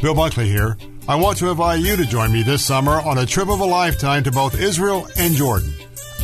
Bill Bunkley here. I want to invite you to join me this summer on a trip of a lifetime to both Israel and Jordan.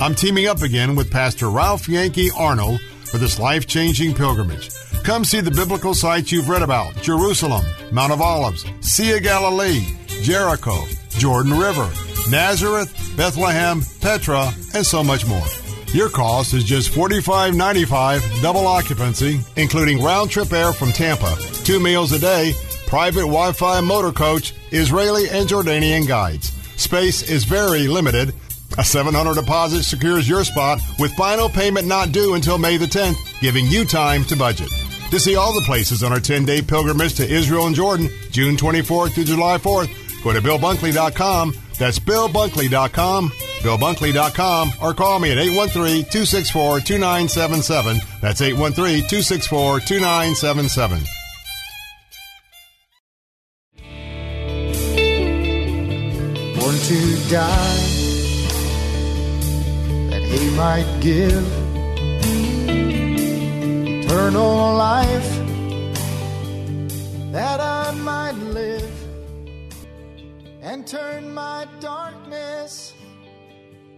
I'm teaming up again with Pastor Ralph Yankee Arnold for this life changing pilgrimage. Come see the biblical sites you've read about Jerusalem, Mount of Olives, Sea of Galilee, Jericho, Jordan River, Nazareth, Bethlehem, Petra, and so much more. Your cost is just $45.95 double occupancy, including round trip air from Tampa, two meals a day, private Wi Fi motor coach, Israeli and Jordanian guides. Space is very limited. A 700 deposit secures your spot with final payment not due until May the 10th, giving you time to budget. To see all the places on our 10 day pilgrimage to Israel and Jordan, June 24th to July 4th, go to BillBunkley.com. That's BillBunkley.com, BillBunkley.com, or call me at 813 264 2977. That's 813 264 2977. To die, that he might give eternal life, that I might live and turn my darkness.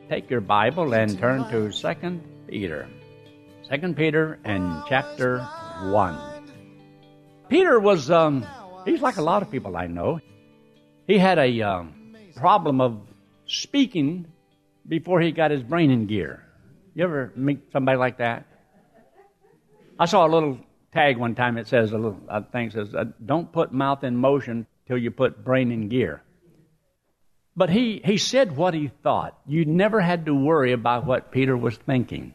Take your Bible and turn to Second Peter. Second Peter and chapter one. Peter was um, he's like a lot of people I know. He had a um, problem of speaking before he got his brain in gear. You ever meet somebody like that? I saw a little tag one time. It says a little I think says, uh, "Don't put mouth in motion till you put brain in gear." But he he said what he thought. You never had to worry about what Peter was thinking.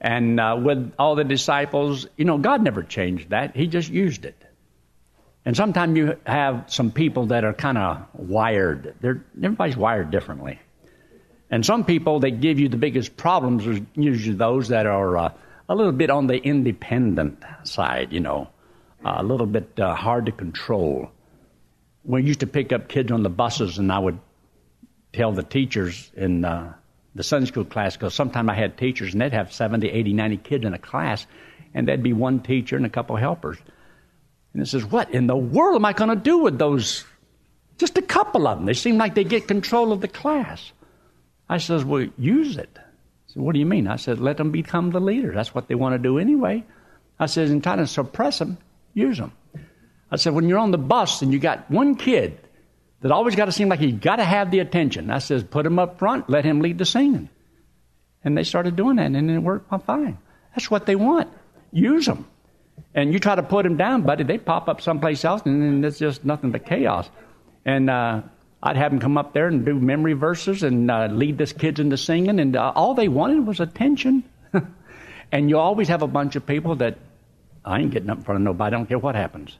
And uh, with all the disciples, you know, God never changed that. He just used it. And sometimes you have some people that are kind of wired. They're, everybody's wired differently. And some people that give you the biggest problems are usually those that are uh, a little bit on the independent side, you know, uh, a little bit uh, hard to control. We used to pick up kids on the buses, and I would tell the teachers in uh, the Sunday school class, because sometimes I had teachers, and they'd have 70, 80, 90 kids in a class, and there'd be one teacher and a couple helpers. And it says, What in the world am I going to do with those? Just a couple of them. They seem like they get control of the class. I says, Well, use it. I said, What do you mean? I said, Let them become the leader. That's what they want to do anyway. I says, In trying to suppress them, use them. I said, When you're on the bus and you got one kid that always got to seem like he's got to have the attention, I says, Put him up front, let him lead the singing. And they started doing that, and it worked fine. That's what they want. Use them. And you try to put them down, buddy, they pop up someplace else, and then it's just nothing but chaos. And uh, I'd have them come up there and do memory verses and uh, lead the kids into singing, and uh, all they wanted was attention. and you always have a bunch of people that I ain't getting up in front of nobody. I don't care what happens,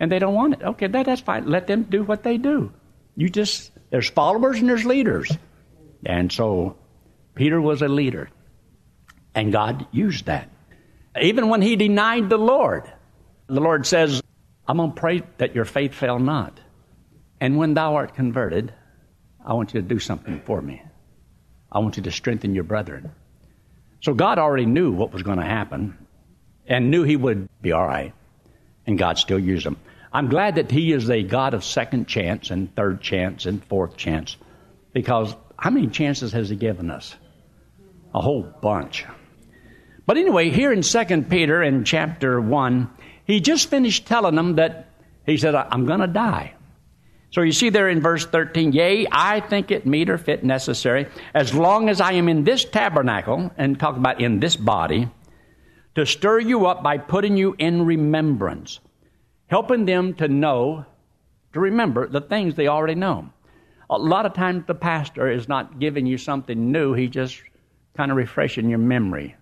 and they don't want it. Okay, that, that's fine. Let them do what they do. You just there's followers and there's leaders, and so Peter was a leader, and God used that. Even when he denied the Lord, the Lord says, I'm going to pray that your faith fail not. And when thou art converted, I want you to do something for me. I want you to strengthen your brethren. So God already knew what was going to happen and knew he would be all right. And God still used him. I'm glad that he is a God of second chance and third chance and fourth chance because how many chances has he given us? A whole bunch. But anyway, here in 2 Peter in chapter 1, he just finished telling them that he said, I'm going to die. So you see there in verse 13, Yea, I think it meet or fit necessary, as long as I am in this tabernacle, and talk about in this body, to stir you up by putting you in remembrance, helping them to know, to remember the things they already know. A lot of times the pastor is not giving you something new, he's just kind of refreshing your memory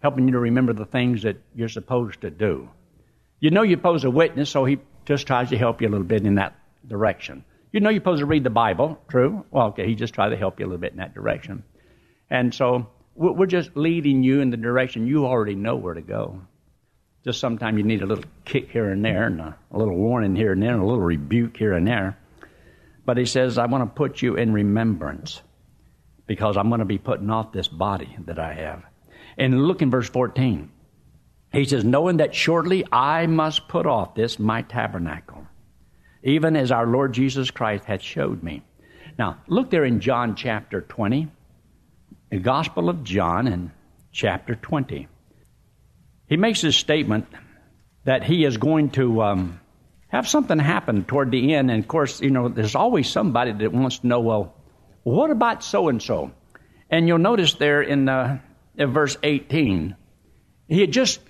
helping you to remember the things that you're supposed to do. You know you're supposed to witness, so he just tries to help you a little bit in that direction. You know you're supposed to read the Bible, true? Well, okay, he just tries to help you a little bit in that direction. And so we're just leading you in the direction you already know where to go. Just sometimes you need a little kick here and there, and a, a little warning here and there, and a little rebuke here and there. But he says, I want to put you in remembrance because I'm going to be putting off this body that I have. And look in verse 14. He says, Knowing that shortly I must put off this my tabernacle. even as our Lord Jesus Christ hath showed me. Now, look there in John chapter 20, the Gospel of John in chapter 20. He makes this statement that he is going to um, have something happen toward the end. And of course, you know, there's always somebody that wants to know, well, what about so and so? And you'll notice there in, uh, verse 18, he had just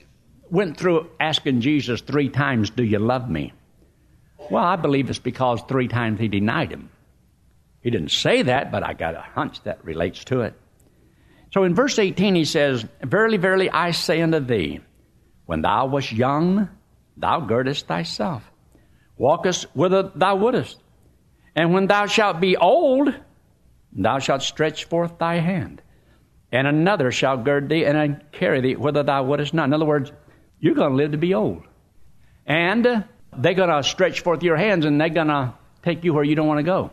went through asking Jesus three times, Do you love me? Well, I believe it's because three times he denied him. He didn't say that, but I got a hunch that relates to it. So in verse 18, he says, Verily, verily, I say unto thee, when thou wast young, thou girdest thyself, walkest whither thou wouldest. And when thou shalt be old, thou shalt stretch forth thy hand, and another shall gird thee and carry thee whither thou wouldest not. In other words, you're going to live to be old. And they're going to stretch forth your hands and they're going to take you where you don't want to go.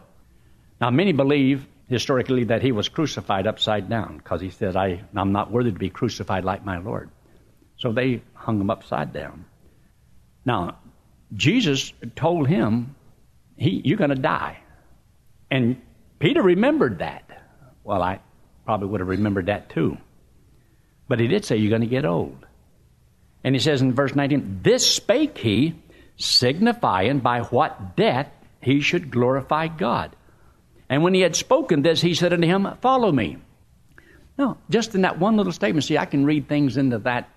Now, many believe historically that he was crucified upside down because he said, I, I'm not worthy to be crucified like my Lord. So they hung him upside down. Now, Jesus told him, he, You're going to die. And Peter remembered that. Well, I probably would have remembered that too. But he did say, You're going to get old. And he says in verse 19, This spake he, signifying by what death he should glorify God. And when he had spoken this, he said unto him, Follow me. Now, just in that one little statement, see, I can read things into that.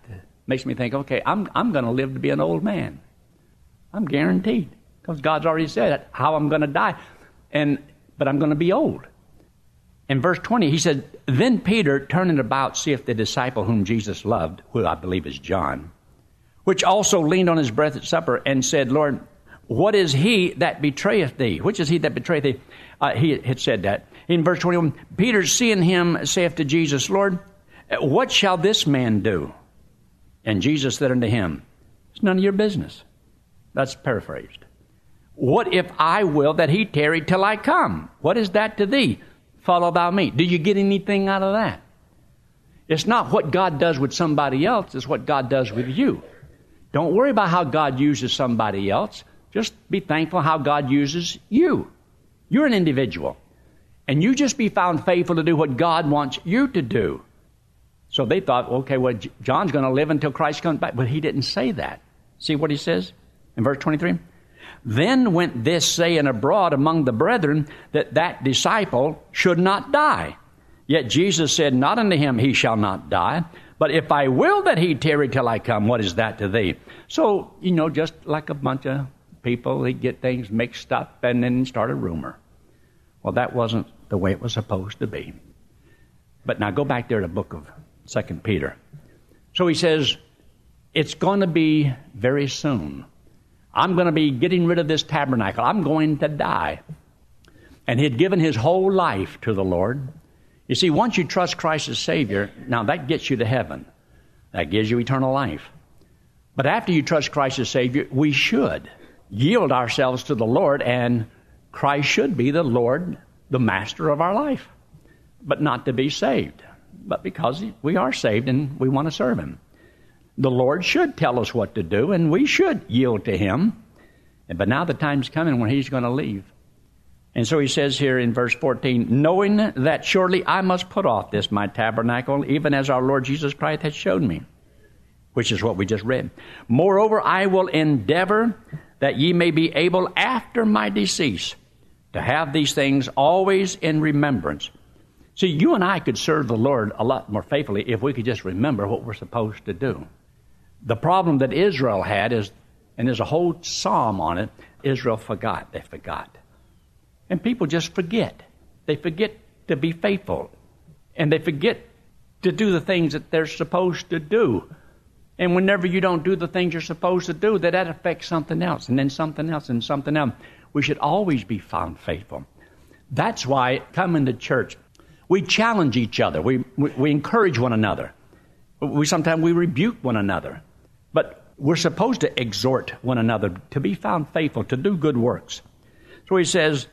Makes me think, okay, I'm, I'm going to live to be an old man. I'm guaranteed. Because God's already said how I'm going to die. And, but I'm going to be old. In verse 20, he said, Then Peter, turning about, seeth the disciple whom Jesus loved, who I believe is John, which also leaned on his breath at supper, and said, Lord, what is he that betrayeth thee? Which is he that betrayeth thee? Uh, he had said that. In verse 21, Peter, seeing him, saith to Jesus, Lord, what shall this man do? And Jesus said unto him, It's none of your business. That's paraphrased. What if I will that he tarry till I come? What is that to thee? Follow thou me. Do you get anything out of that? It's not what God does with somebody else, it's what God does with you. Don't worry about how God uses somebody else. Just be thankful how God uses you. You're an individual. And you just be found faithful to do what God wants you to do. So they thought, okay, well, John's going to live until Christ comes back. But he didn't say that. See what he says in verse 23? Then went this saying abroad among the brethren that that disciple should not die. Yet Jesus said not unto him, He shall not die. But if I will that he tarry till I come, what is that to thee? So, you know, just like a bunch of people, they get things mixed up and then start a rumor. Well, that wasn't the way it was supposed to be. But now go back there to the book of Second Peter. So he says, it's going to be very soon. I'm going to be getting rid of this tabernacle. I'm going to die. And he had given his whole life to the Lord. You see, once you trust Christ as Savior, now that gets you to heaven. That gives you eternal life. But after you trust Christ as Savior, we should yield ourselves to the Lord, and Christ should be the Lord, the master of our life, but not to be saved, but because we are saved and we want to serve Him. The Lord should tell us what to do, and we should yield to Him. But now the time's coming when He's going to leave. And so he says here in verse 14, knowing that surely I must put off this my tabernacle, even as our Lord Jesus Christ has shown me, which is what we just read. Moreover, I will endeavor that ye may be able after my decease to have these things always in remembrance. See, you and I could serve the Lord a lot more faithfully if we could just remember what we're supposed to do. The problem that Israel had is, and there's a whole psalm on it, Israel forgot. They forgot. And people just forget. They forget to be faithful. And they forget to do the things that they're supposed to do. And whenever you don't do the things you're supposed to do, that, that affects something else, and then something else, and something else. We should always be found faithful. That's why coming to church, we challenge each other. We, we, we encourage one another. We sometimes we rebuke one another. We're supposed to exhort one another to be found faithful, to do good works. So he says,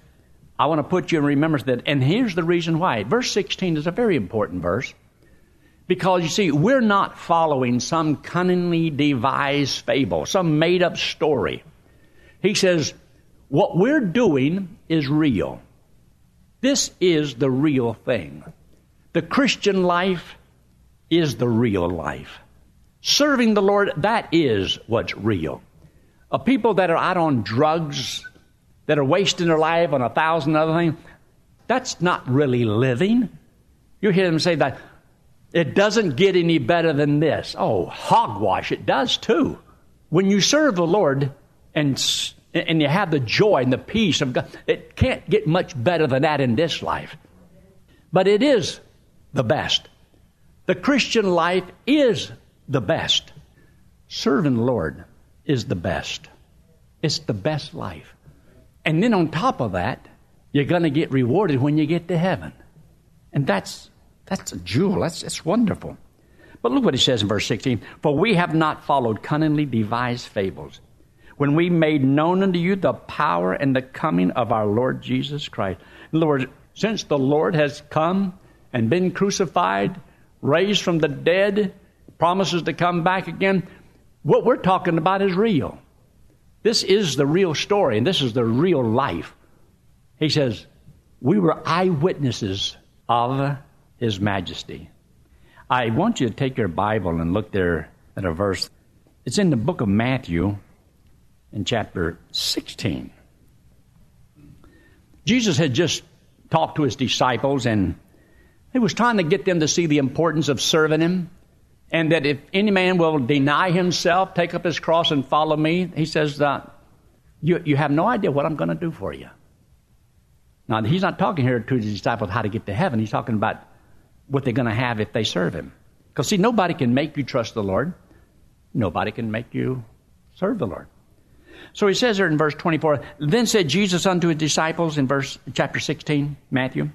I want to put you in remembrance that, and here's the reason why. Verse 16 is a very important verse. Because you see, we're not following some cunningly devised fable, some made up story. He says, What we're doing is real. This is the real thing. The Christian life is the real life. Serving the Lord, that is what's real. A people that are out on drugs, that are wasting their life on a thousand other things, that's not really living. You hear them say that it doesn't get any better than this. Oh, hogwash, it does too. When you serve the Lord and and you have the joy and the peace of God. It can't get much better than that in this life. But it is the best. The Christian life is the best. Serving the Lord is the best. It's the best life. And then on top of that, you're going to get rewarded when you get to heaven. And that's that's a jewel. That's, that's wonderful. But look what he says in verse 16. For we have not followed cunningly devised fables when we made known unto you the power and the coming of our Lord Jesus Christ. In other words, since the Lord has come and been crucified, raised from the dead, promises to come back again, what we're talking about is real. This is the real story, and this is the real life. He says, We were eyewitnesses of His majesty. I want you to take your Bible and look there at a verse. It's in the book of Matthew, in chapter 16. Jesus had just talked to his disciples and he was trying to get them to see the importance of serving him and that if any man will deny himself, take up his cross and follow me, he says, uh, you, you have no idea what I'm going to do for you. Now, he's not talking here to his disciples how to get to heaven. He's talking about what they're going to have if they serve him. Because, see, nobody can make you trust the Lord. Nobody can make you serve the Lord. So he says there in verse 24, then said Jesus unto his disciples in verse chapter 16, Matthew.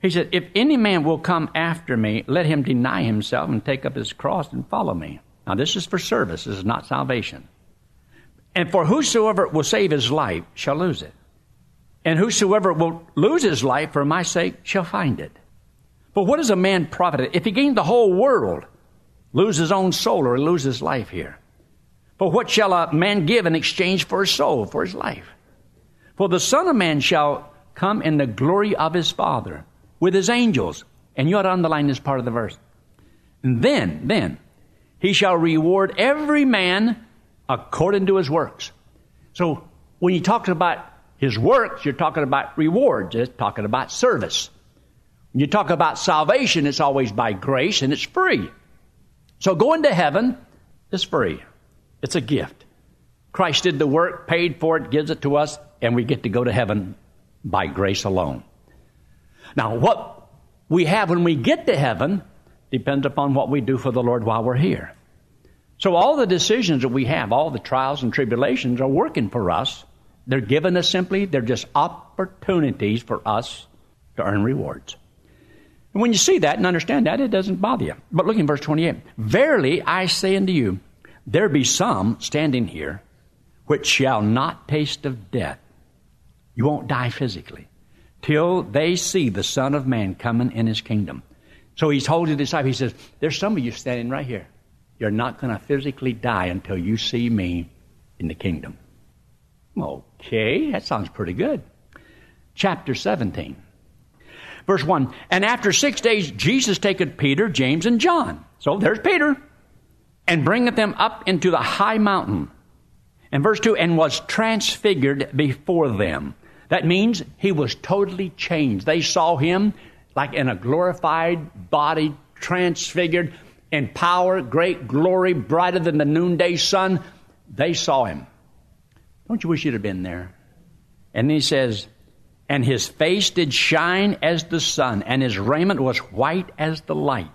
He said, If any man will come after me, let him deny himself and take up his cross and follow me. Now this is for service, this is not salvation. And for whosoever will save his life shall lose it. And whosoever will lose his life for my sake shall find it. But what is a man profited if he gain the whole world, lose his own soul, or lose his life here? For what shall a man give in exchange for his soul, for his life? For the Son of Man shall come in the glory of his Father with his angels. And you ought to underline this part of the verse. And then, then, he shall reward every man according to his works. So when you talk about his works, you're talking about rewards. It's talking about service. When you talk about salvation, it's always by grace and it's free. So going to heaven is free. It's a gift. Christ did the work, paid for it, gives it to us, and we get to go to heaven by grace alone. Now, what we have when we get to heaven depends upon what we do for the Lord while we're here. So, all the decisions that we have, all the trials and tribulations are working for us. They're given us simply, they're just opportunities for us to earn rewards. And when you see that and understand that, it doesn't bother you. But look in verse 28 Verily I say unto you, there be some standing here which shall not taste of death. You won't die physically till they see the Son of Man coming in his kingdom. So he's holding his disciples. He says, There's some of you standing right here. You're not going to physically die until you see me in the kingdom. Okay, that sounds pretty good. Chapter 17. Verse 1 And after six days, Jesus taketh Peter, James, and John. So there's Peter and bringeth them up into the high mountain. And verse 2 and was transfigured before them. That means he was totally changed. They saw him like in a glorified body, transfigured in power, great glory, brighter than the noonday sun. They saw him. Don't you wish you'd have been there? And he says, And his face did shine as the sun, and his raiment was white as the light.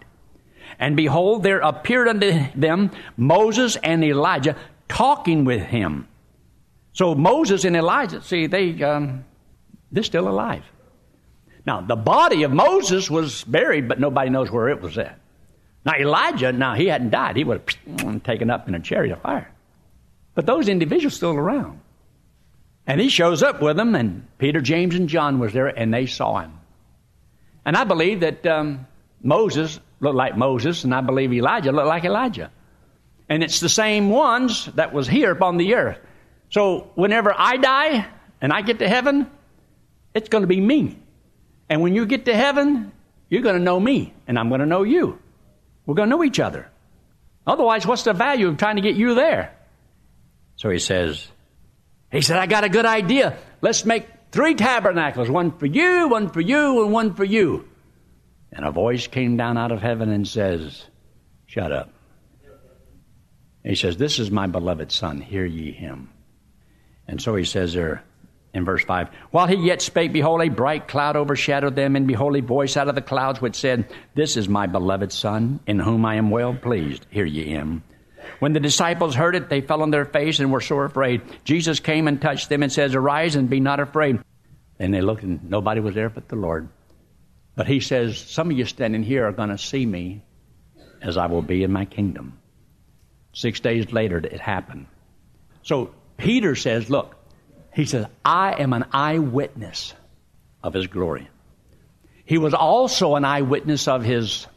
And behold, there appeared unto them Moses and Elijah talking with him. So Moses and Elijah, see, they um, they're still alive. Now the body of Moses was buried, but nobody knows where it was at. Now Elijah, now he hadn't died; he was taken up in a chariot of fire. But those individuals still around, and he shows up with them, and Peter, James, and John was there, and they saw him. And I believe that um, Moses looked like Moses, and I believe Elijah looked like Elijah. And it's the same ones that was here upon the earth. So whenever I die and I get to heaven, it's going to be me. And when you get to heaven, you're going to know me, and I'm going to know you. We're going to know each other. Otherwise, what's the value of trying to get you there? So he says, he said, I got a good idea. Let's make three tabernacles one for you, one for you, and one for you. And a voice came down out of heaven and says, Shut up. he says, This is my beloved Son, hear ye him. And so he says there in verse 5 While he yet spake, behold, a bright cloud overshadowed them, and behold, a voice out of the clouds which said, This is my beloved Son, in whom I am well pleased, hear ye him. When the disciples heard it, they fell on their face and were sore afraid. Jesus came and touched them and says, Arise and be not afraid. And they looked, and nobody was there but the Lord. But he says, Some of you standing here are going to see me as I will be in my kingdom. Six days later, it happened. So Peter says, Look, he says, I am an eyewitness of his glory. He was also an eyewitness of his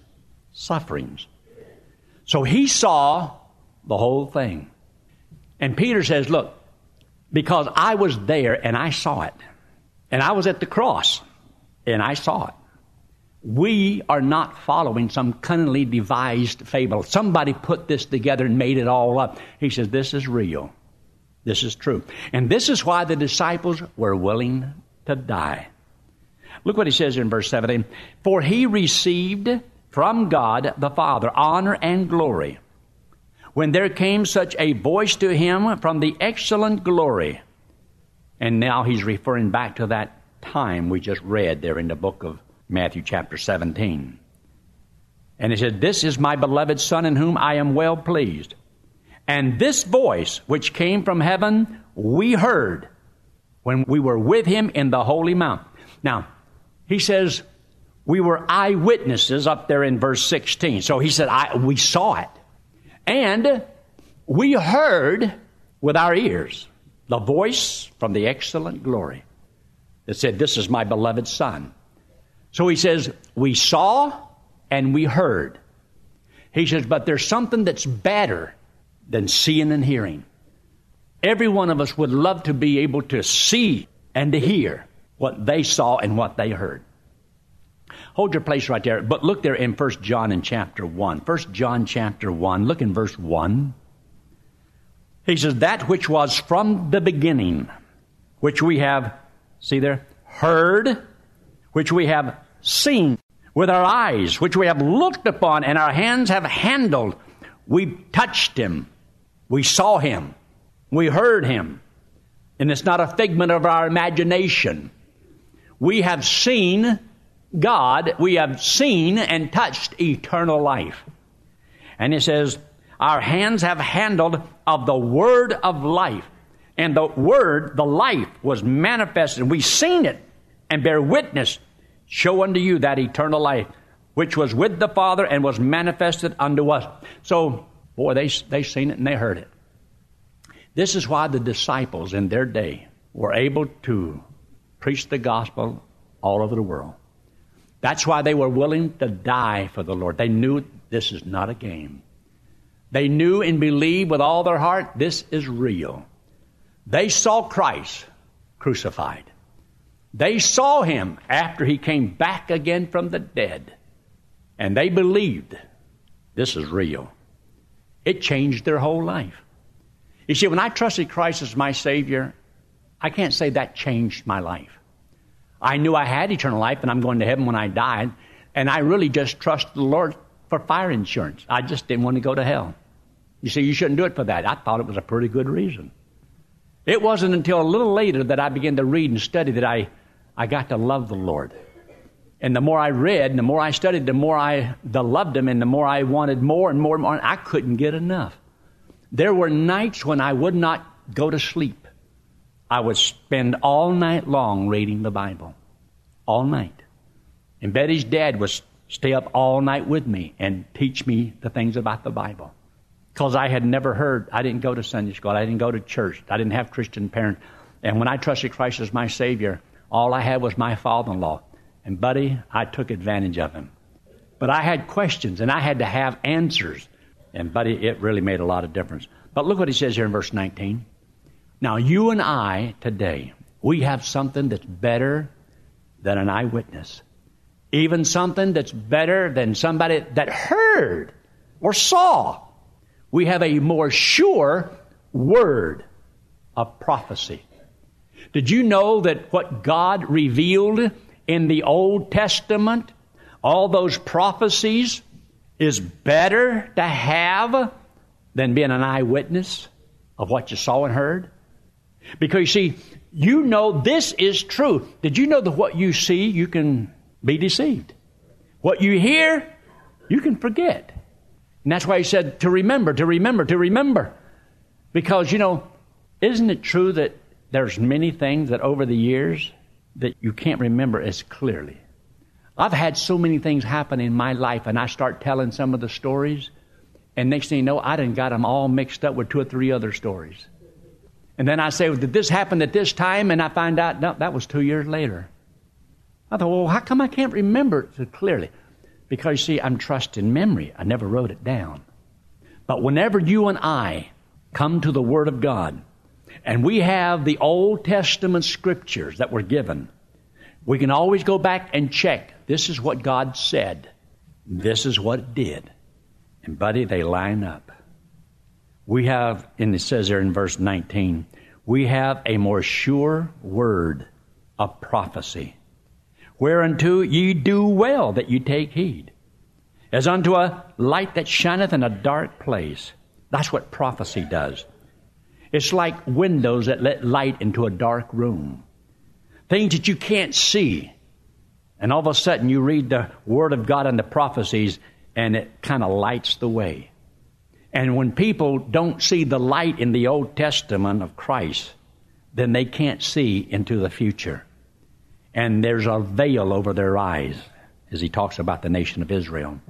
sufferings. So he saw the whole thing. And Peter says, Look, because I was there and I saw it, and I was at the cross and I saw it. We are not following some cunningly devised fable. Somebody put this together and made it all up. He says, This is real. This is true. And this is why the disciples were willing to die. Look what he says in verse 17. For he received from God the Father honor and glory when there came such a voice to him from the excellent glory. And now he's referring back to that time we just read there in the book of Matthew chapter 17. And he said, This is my beloved Son in whom I am well pleased. And this voice which came from heaven, we heard when we were with him in the holy mount. Now, he says, we were eyewitnesses up there in verse 16. So he said, we saw it. And we heard with our ears the voice from the excellent glory that said, This is my beloved Son. So he says, We saw and we heard. He says, But there's something that's better than seeing and hearing. Every one of us would love to be able to see and to hear what they saw and what they heard. Hold your place right there. But look there in 1 John in chapter 1. 1 John chapter 1, look in verse 1. He says, That which was from the beginning, which we have, see there, heard, which we have seen with our eyes, which we have looked upon, and our hands have handled. We've touched him we saw him. We heard him. And it's not a figment of our imagination. We have seen God. We have seen and touched eternal life. And it says, Our hands have handled of the word of life. And the word, the life, was manifested. We've seen it and bear witness. Show unto you that eternal life, which was with the Father and was manifested unto us. So Boy, they, they seen it and they heard it. This is why the disciples in their day were able to preach the gospel all over the world. That's why they were willing to die for the Lord. They knew this is not a game. They knew and believed with all their heart this is real. They saw Christ crucified. They saw him after he came back again from the dead. And they believed this is real. It changed their whole life. You see, when I trusted Christ as my Savior, I can't say that changed my life. I knew I had eternal life and I'm going to heaven when I died, and I really just trusted the Lord for fire insurance. I just didn't want to go to hell. You see, you shouldn't do it for that. I thought it was a pretty good reason. It wasn't until a little later that I began to read and study that I, I got to love the Lord. And the more I read and the more I studied, the more I the loved him and the more I wanted more and more and more. I couldn't get enough. There were nights when I would not go to sleep. I would spend all night long reading the Bible. All night. And Betty's dad would stay up all night with me and teach me the things about the Bible. Because I had never heard, I didn't go to Sunday school, I didn't go to church, I didn't have Christian parents. And when I trusted Christ as my Savior, all I had was my father in law. And, buddy, I took advantage of him. But I had questions and I had to have answers. And, buddy, it really made a lot of difference. But look what he says here in verse 19 Now, you and I today, we have something that's better than an eyewitness. Even something that's better than somebody that heard or saw. We have a more sure word of prophecy. Did you know that what God revealed in the Old Testament, all those prophecies, is better to have than being an eyewitness of what you saw and heard? Because you see, you know this is true. Did you know that what you see, you can be deceived? What you hear, you can forget. And that's why he said to remember, to remember, to remember. Because, you know, isn't it true that there's many things that over the years that you can't remember as clearly? I've had so many things happen in my life, and I start telling some of the stories, and next thing you know, I done got them all mixed up with two or three other stories. And then I say, well, did this happen at this time? And I find out, no, that was two years later. I thought, well, how come I can't remember it so clearly? Because, see, I'm trusting memory. I never wrote it down. But whenever you and I come to the Word of God, and we have the Old Testament scriptures that were given, we can always go back and check. This is what God said. This is what it did. And, buddy, they line up. We have, and it says there in verse 19, we have a more sure word of prophecy, whereunto ye do well that you take heed, as unto a light that shineth in a dark place. That's what prophecy does. It's like windows that let light into a dark room. Things that you can't see. And all of a sudden you read the Word of God and the prophecies, and it kind of lights the way. And when people don't see the light in the Old Testament of Christ, then they can't see into the future. And there's a veil over their eyes as he talks about the nation of Israel.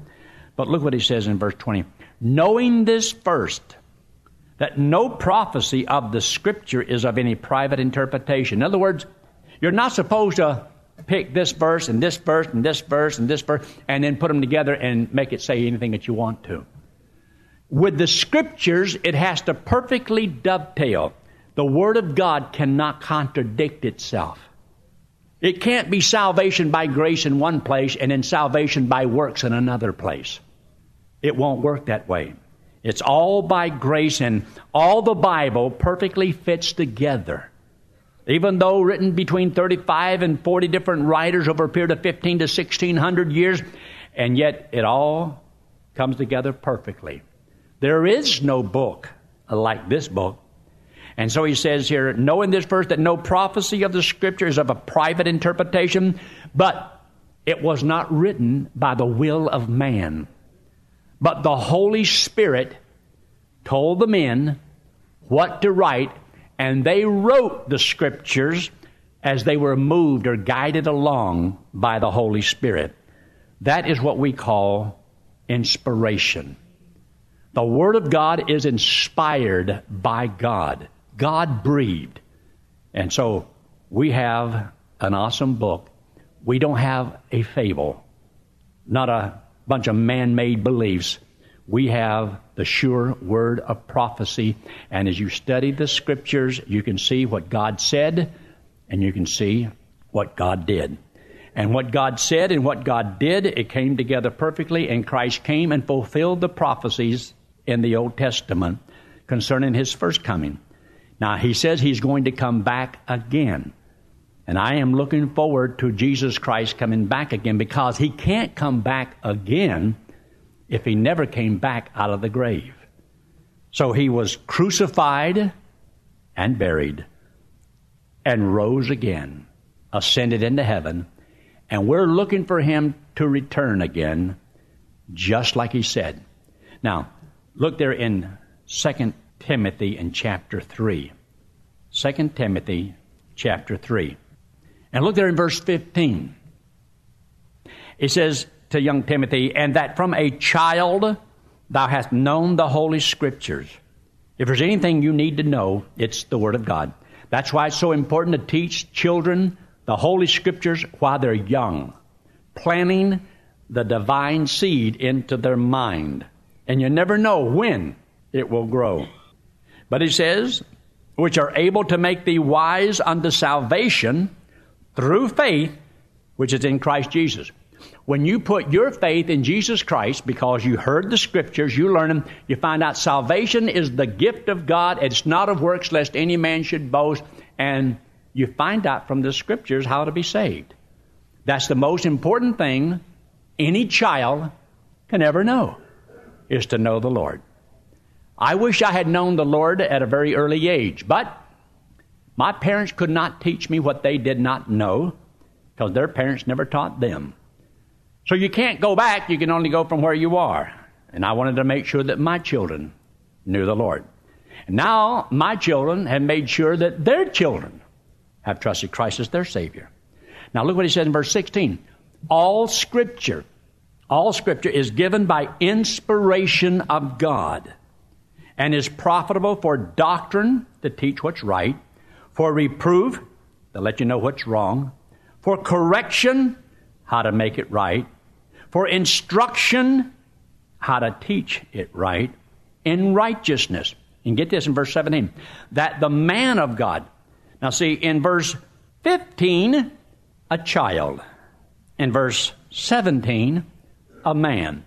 But look what he says in verse 20. Knowing this first, that no prophecy of the Scripture is of any private interpretation. In other words, you're not supposed to pick this verse and this verse and this verse and this verse and then put them together and make it say anything that you want to with the scriptures, it has to perfectly dovetail. The Word of God cannot contradict itself. It can't be salvation by grace in one place and then salvation by works in another place. It won't work that way. It's all by grace, and all the Bible perfectly fits together. Even though written between 35 and 40 different writers over a period of 15 to 1600 years, and yet it all comes together perfectly. There is no book like this book. And so he says here, knowing this verse that no prophecy of the scripture is of a private interpretation, but it was not written by the will of man. But the Holy Spirit told the men what to write, and they wrote the scriptures as they were moved or guided along by the Holy Spirit. That is what we call inspiration. The Word of God is inspired by God. God breathed. And so we have an awesome book. We don't have a fable, not a bunch of man made beliefs. We have the sure word of prophecy. And as you study the scriptures, you can see what God said and you can see what God did. And what God said and what God did, it came together perfectly, and Christ came and fulfilled the prophecies in the Old Testament concerning his first coming. Now, he says he's going to come back again. And I am looking forward to Jesus Christ coming back again because he can't come back again if he never came back out of the grave. So he was crucified and buried and rose again, ascended into heaven, and we're looking for him to return again, just like he said. Now, Look there in 2 Timothy in chapter 3. 2 Timothy chapter 3. And look there in verse 15. It says to young Timothy, And that from a child thou hast known the Holy Scriptures. If there's anything you need to know, it's the Word of God. That's why it's so important to teach children the Holy Scriptures while they're young, planting the divine seed into their mind and you never know when it will grow. But he says, which are able to make thee wise unto salvation through faith, which is in Christ Jesus. When you put your faith in Jesus Christ because you heard the scriptures, you learn them, you find out salvation is the gift of God. It's not of works lest any man should boast. And you find out from the scriptures how to be saved. That's the most important thing any child can ever know, is to know the Lord. I wish I had known the Lord at a very early age, but my parents could not teach me what they did not know because their parents never taught them. So you can't go back, you can only go from where you are. And I wanted to make sure that my children knew the Lord. And now my children have made sure that their children have trusted Christ as their Savior. Now look what he says in verse 16. All scripture, all scripture is given by inspiration of God and is profitable for doctrine to teach what's right, for reproof to let you know what's wrong, for correction, how to make it right, for instruction, how to teach it right, in righteousness. And get this in verse 17 that the man of God. Now, see, in verse 15, a child. In verse 17, a man.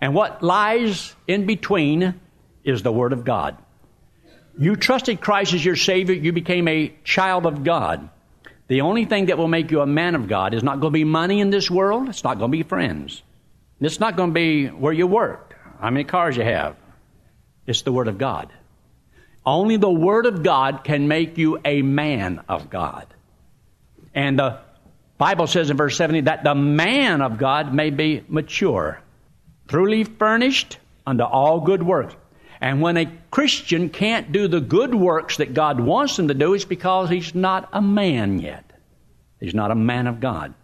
And what lies in between is the Word of God. You trusted Christ as your Savior, you became a child of God. The only thing that will make you a man of God is not going to be money in this world. It's not going to be friends. It's not going to be where you work, how many cars you have. It's the Word of God. Only the Word of God can make you a man of God. And the Bible says in verse 70 that the man of God may be mature, truly furnished unto all good works. And when a Christian can't do the good works that God wants him to do, it's because he's not a man yet. He's not a man of God.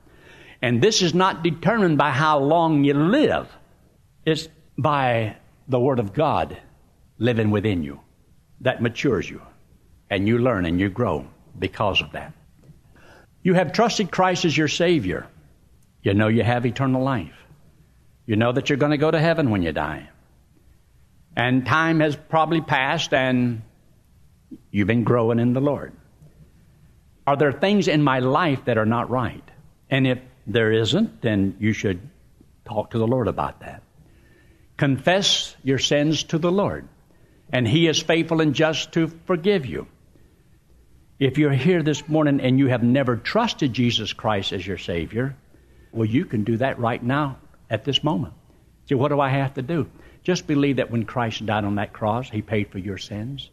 And this is not determined by how long you live, it's by the Word of God living within you that matures you. And you learn and you grow because of that. You have trusted Christ as your Savior. You know you have eternal life. You know that you're going to go to heaven when you die. And time has probably passed and you've been growing in the Lord. Are there things in my life that are not right? And if there isn't, then you should talk to the Lord about that. Confess your sins to the Lord, and He is faithful and just to forgive you. If you're here this morning and you have never trusted Jesus Christ as your Savior, well, you can do that right now at this moment. See, what do I have to do? Just believe that when Christ died on that cross, He paid for your sins.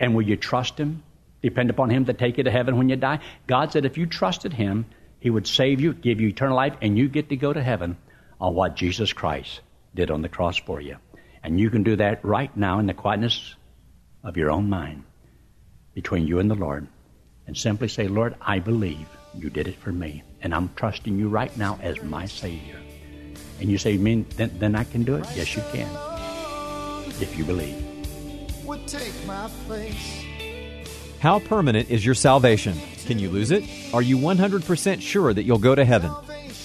And will you trust Him? Depend upon Him to take you to heaven when you die? God said if you trusted Him, He would save you, give you eternal life, and you get to go to heaven on what Jesus Christ did on the cross for you. And you can do that right now in the quietness of your own mind between you and the Lord. And simply say, Lord, I believe you did it for me. And I'm trusting you right now as my Savior. And you say, mean, then, then I can do it? Yes, you can. If you believe. Would take my place. How permanent is your salvation? Can you lose it? Are you 100% sure that you'll go to heaven?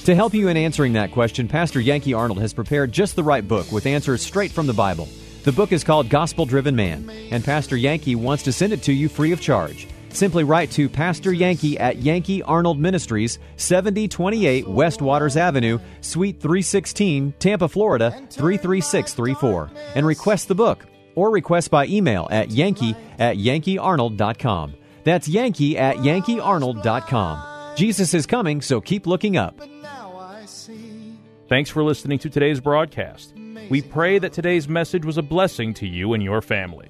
To help you in answering that question, Pastor Yankee Arnold has prepared just the right book with answers straight from the Bible. The book is called Gospel Driven Man, and Pastor Yankee wants to send it to you free of charge. Simply write to Pastor Yankee at Yankee Arnold Ministries, 7028 West Waters Avenue, Suite 316, Tampa, Florida 33634, and request the book or request by email at yankee at yankeearnold.com. That's yankee at yankeearnold.com. Jesus is coming, so keep looking up. Thanks for listening to today's broadcast. We pray that today's message was a blessing to you and your family.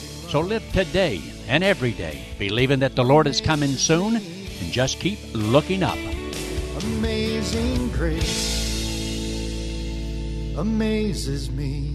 So live today and every day, believing that the Lord is coming soon, and just keep looking up. Amazing grace amazes me.